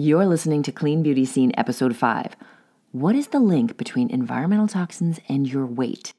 You're listening to Clean Beauty Scene Episode 5. What is the link between environmental toxins and your weight?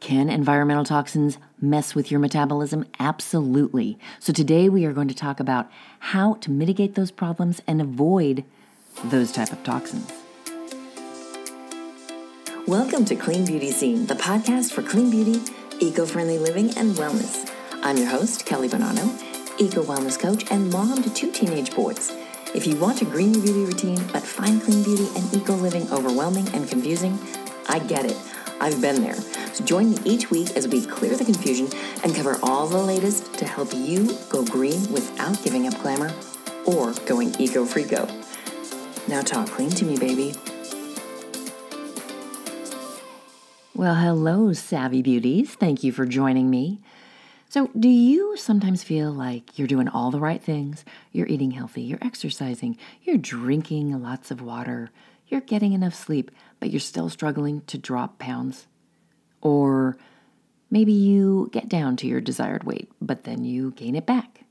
Can environmental toxins mess with your metabolism? Absolutely. So today we are going to talk about how to mitigate those problems and avoid those type of toxins. Welcome to Clean Beauty Scene, the podcast for clean beauty, eco-friendly living, and wellness. I'm your host, Kelly Bonanno, eco wellness coach and mom to two teenage boys. If you want a green beauty routine but find clean beauty and eco living overwhelming and confusing, I get it. I've been there. So join me each week as we clear the confusion and cover all the latest to help you go green without giving up glamour or going eco freako. Now talk clean to me, baby. Well, hello, savvy beauties. Thank you for joining me. So, do you sometimes feel like you're doing all the right things? You're eating healthy, you're exercising, you're drinking lots of water, you're getting enough sleep, but you're still struggling to drop pounds? Or maybe you get down to your desired weight, but then you gain it back.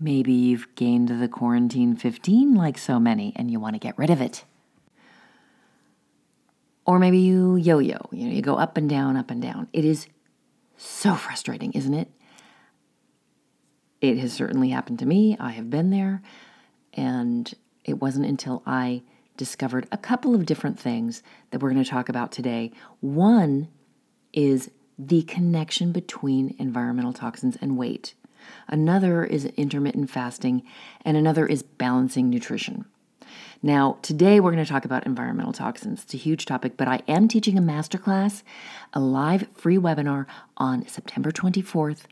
Maybe you've gained the quarantine 15 like so many and you want to get rid of it. Or maybe you yo yo, you know, you go up and down, up and down. It is so frustrating, isn't it? It has certainly happened to me. I have been there. And it wasn't until I discovered a couple of different things that we're going to talk about today. One is the connection between environmental toxins and weight. Another is intermittent fasting, and another is balancing nutrition. Now, today we're going to talk about environmental toxins. It's a huge topic, but I am teaching a masterclass, a live free webinar on September 24th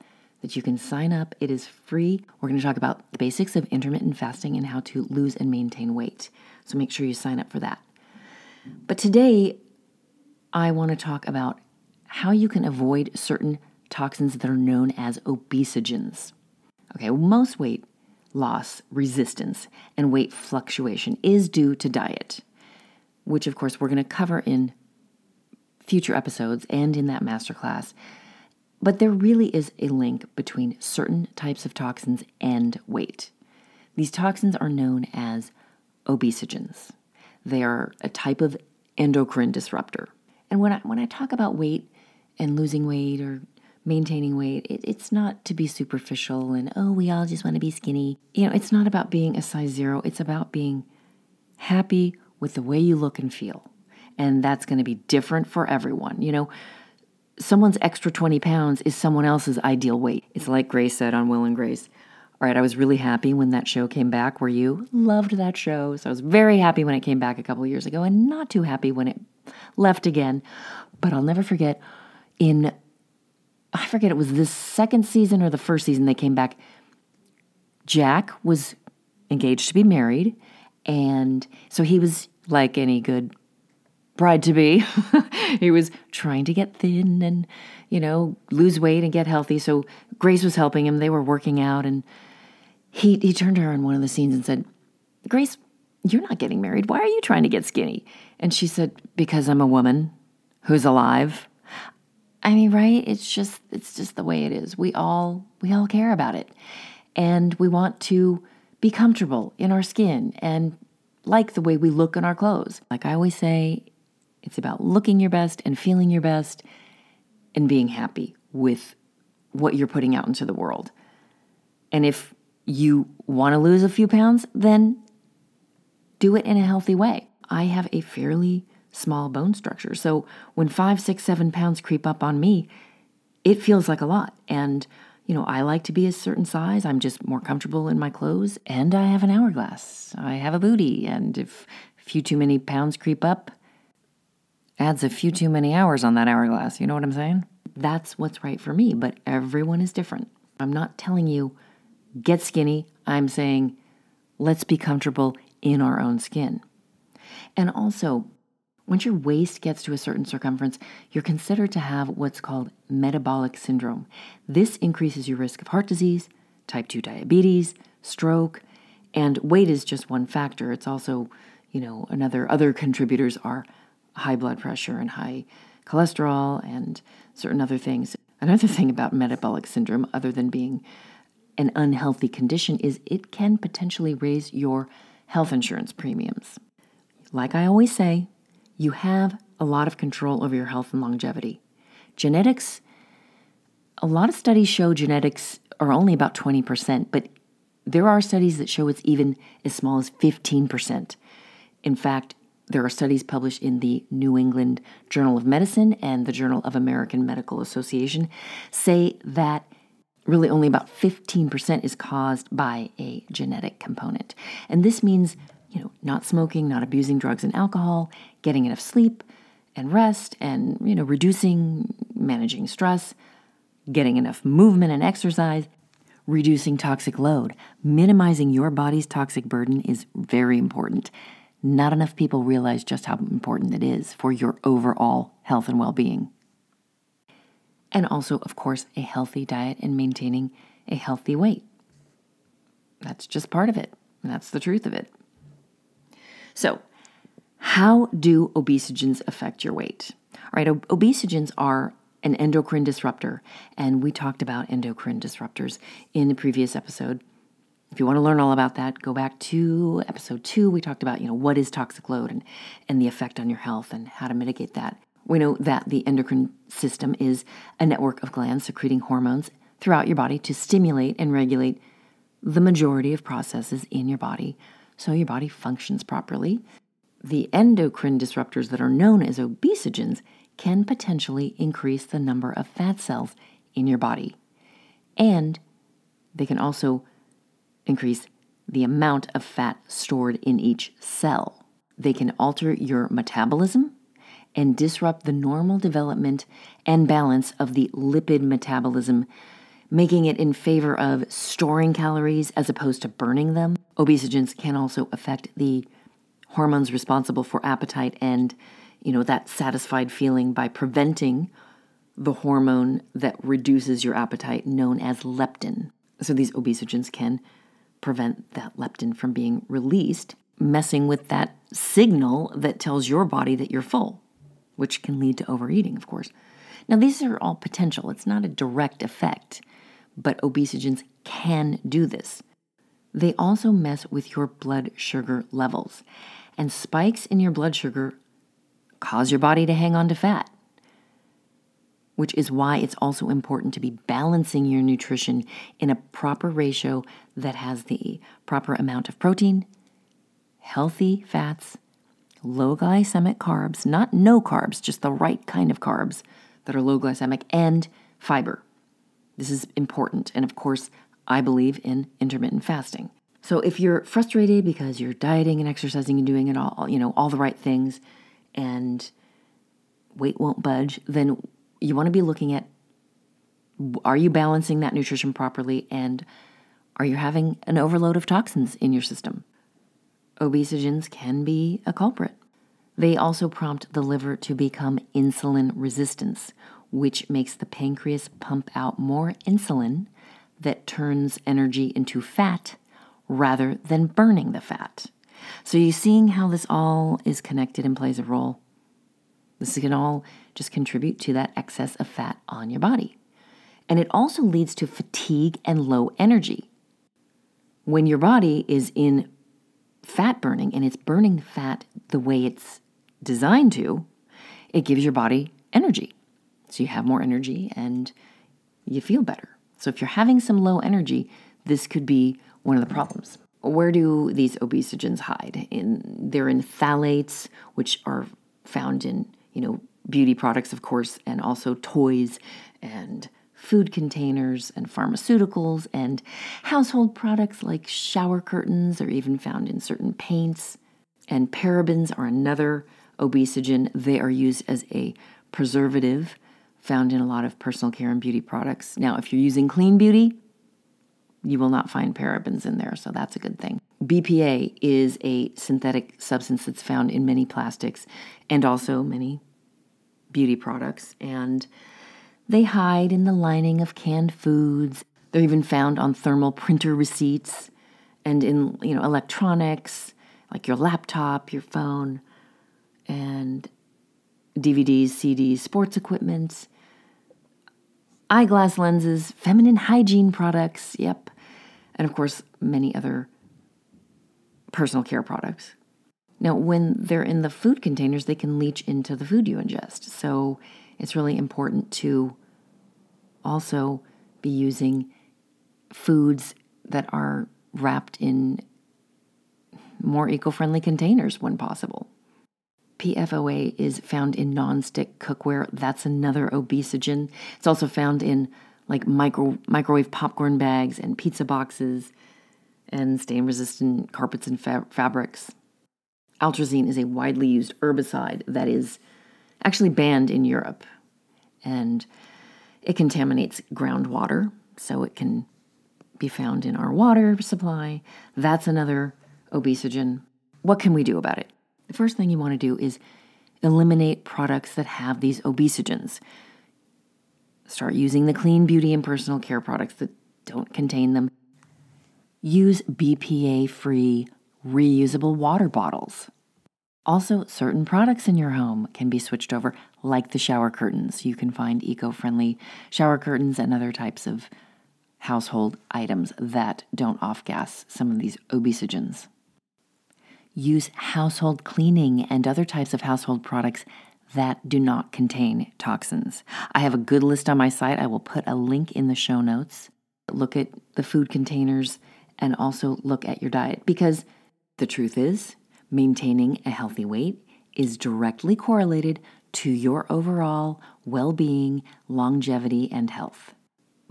that you can sign up. It is free. We're going to talk about the basics of intermittent fasting and how to lose and maintain weight. So make sure you sign up for that. But today, I want to talk about how you can avoid certain toxins that are known as obesogens. Okay, well, most weight loss, resistance, and weight fluctuation is due to diet, which of course we're going to cover in future episodes and in that masterclass. But there really is a link between certain types of toxins and weight. These toxins are known as obesogens. They are a type of endocrine disruptor. And when I, when I talk about weight and losing weight or maintaining weight, it, it's not to be superficial and, oh, we all just want to be skinny. You know, it's not about being a size zero, it's about being happy with the way you look and feel. And that's going to be different for everyone. You know, someone's extra 20 pounds is someone else's ideal weight. It's like Grace said on Will and Grace. All right, I was really happy when that show came back. Were you? Loved that show. So I was very happy when it came back a couple years ago and not too happy when it left again. But I'll never forget in I forget it was this second season or the first season they came back. Jack was engaged to be married, and so he was like any good bride to be. he was trying to get thin and, you know, lose weight and get healthy. So Grace was helping him. They were working out, and he he turned to her in one of the scenes and said, "Grace, you're not getting married. Why are you trying to get skinny?" And she said, "Because I'm a woman who's alive I mean, right? It's just it's just the way it is. We all we all care about it. And we want to be comfortable in our skin and like the way we look in our clothes. Like I always say, it's about looking your best and feeling your best and being happy with what you're putting out into the world. And if you want to lose a few pounds, then do it in a healthy way. I have a fairly small bone structure. So when five, six, seven pounds creep up on me, it feels like a lot. And, you know, I like to be a certain size. I'm just more comfortable in my clothes. And I have an hourglass. I have a booty. And if a few too many pounds creep up, adds a few too many hours on that hourglass. You know what I'm saying? That's what's right for me. But everyone is different. I'm not telling you get skinny. I'm saying let's be comfortable in our own skin. And also, once your waist gets to a certain circumference, you're considered to have what's called metabolic syndrome. This increases your risk of heart disease, type 2 diabetes, stroke, and weight is just one factor. It's also, you know, another other contributors are high blood pressure and high cholesterol and certain other things. Another thing about metabolic syndrome other than being an unhealthy condition is it can potentially raise your health insurance premiums. Like I always say, you have a lot of control over your health and longevity. Genetics, a lot of studies show genetics are only about 20%, but there are studies that show it's even as small as 15%. In fact, there are studies published in the New England Journal of Medicine and the Journal of American Medical Association say that really only about 15% is caused by a genetic component. And this means, you know, not smoking, not abusing drugs and alcohol, getting enough sleep and rest and, you know, reducing managing stress, getting enough movement and exercise, reducing toxic load, minimizing your body's toxic burden is very important. Not enough people realize just how important it is for your overall health and well being. And also, of course, a healthy diet and maintaining a healthy weight. That's just part of it. That's the truth of it. So, how do obesogens affect your weight? All right, ob- obesogens are an endocrine disruptor, and we talked about endocrine disruptors in the previous episode. If you want to learn all about that, go back to episode two. We talked about, you know, what is toxic load and, and the effect on your health and how to mitigate that. We know that the endocrine system is a network of glands secreting hormones throughout your body to stimulate and regulate the majority of processes in your body so your body functions properly. The endocrine disruptors that are known as obesogens can potentially increase the number of fat cells in your body. And they can also increase the amount of fat stored in each cell. They can alter your metabolism and disrupt the normal development and balance of the lipid metabolism, making it in favor of storing calories as opposed to burning them. Obesogens can also affect the hormones responsible for appetite and, you know, that satisfied feeling by preventing the hormone that reduces your appetite known as leptin. So these obesogens can prevent that leptin from being released, messing with that signal that tells your body that you're full, which can lead to overeating, of course. Now, these are all potential, it's not a direct effect, but obesogens can do this. They also mess with your blood sugar levels, and spikes in your blood sugar cause your body to hang on to fat which is why it's also important to be balancing your nutrition in a proper ratio that has the proper amount of protein, healthy fats, low glycemic carbs, not no carbs, just the right kind of carbs that are low glycemic, and fiber. This is important. And of course, I believe in intermittent fasting. So if you're frustrated because you're dieting and exercising and doing it all, you know, all the right things and weight won't budge, then you want to be looking at are you balancing that nutrition properly and are you having an overload of toxins in your system? Obesogens can be a culprit. They also prompt the liver to become insulin resistance, which makes the pancreas pump out more insulin that turns energy into fat rather than burning the fat. So, you seeing how this all is connected and plays a role? This can all just contribute to that excess of fat on your body. And it also leads to fatigue and low energy. When your body is in fat burning and it's burning fat the way it's designed to, it gives your body energy. So you have more energy and you feel better. So if you're having some low energy, this could be one of the problems. Where do these obesogens hide? In they're in phthalates, which are found in you know, beauty products, of course, and also toys and food containers and pharmaceuticals and household products like shower curtains are even found in certain paints. And parabens are another obesogen. They are used as a preservative found in a lot of personal care and beauty products. Now, if you're using clean beauty, you will not find parabens in there, so that's a good thing. BPA is a synthetic substance that's found in many plastics and also many beauty products, and they hide in the lining of canned foods. They're even found on thermal printer receipts and in, you know, electronics like your laptop, your phone, and DVDs, CDs, sports equipment, eyeglass lenses, feminine hygiene products, yep, and of course, many other personal care products. Now, when they're in the food containers, they can leach into the food you ingest. So it's really important to also be using foods that are wrapped in more eco friendly containers when possible. PFOA is found in non-stick cookware. That's another obesogen. It's also found in like micro microwave popcorn bags and pizza boxes and stain resistant carpets and fa- fabrics. Atrazine is a widely used herbicide that is actually banned in Europe and it contaminates groundwater, so it can be found in our water supply. That's another obesogen. What can we do about it? The first thing you want to do is eliminate products that have these obesogens. Start using the clean beauty and personal care products that don't contain them. Use BPA free reusable water bottles. Also, certain products in your home can be switched over, like the shower curtains. You can find eco friendly shower curtains and other types of household items that don't off gas some of these obesogens. Use household cleaning and other types of household products that do not contain toxins. I have a good list on my site. I will put a link in the show notes. Look at the food containers and also look at your diet because the truth is, maintaining a healthy weight is directly correlated to your overall well being, longevity, and health.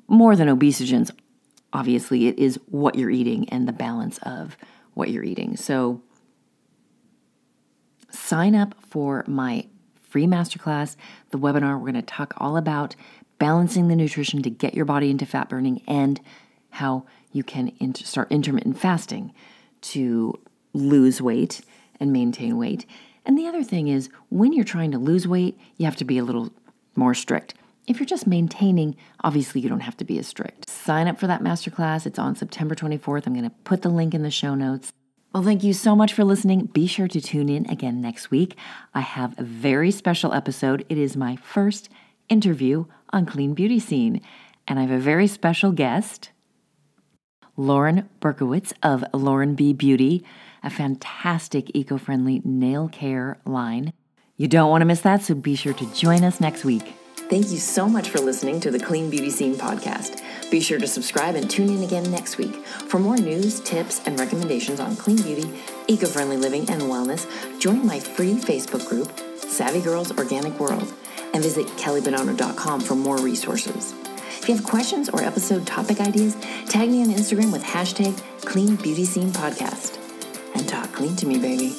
More than obesogens, obviously, it is what you're eating and the balance of what you're eating. So, sign up for my free masterclass, the webinar. We're going to talk all about balancing the nutrition to get your body into fat burning and how you can start intermittent fasting to lose weight and maintain weight. And the other thing is, when you're trying to lose weight, you have to be a little more strict. If you're just maintaining, obviously you don't have to be as strict. Sign up for that masterclass. It's on September 24th. I'm going to put the link in the show notes. Well, thank you so much for listening. Be sure to tune in again next week. I have a very special episode. It is my first interview on Clean Beauty Scene, and I have a very special guest, Lauren Berkowitz of Lauren B Beauty a fantastic eco friendly nail care line. You don't want to miss that, so be sure to join us next week. Thank you so much for listening to the Clean Beauty Scene podcast. Be sure to subscribe and tune in again next week for more news, tips, and recommendations on clean beauty, eco friendly living, and wellness. Join my free Facebook group, Savvy Girls Organic World, and visit kellybonanno.com for more resources. If you have questions or episode topic ideas, tag me on Instagram with hashtag Clean Beauty Scene Podcast and talk clean to me, baby.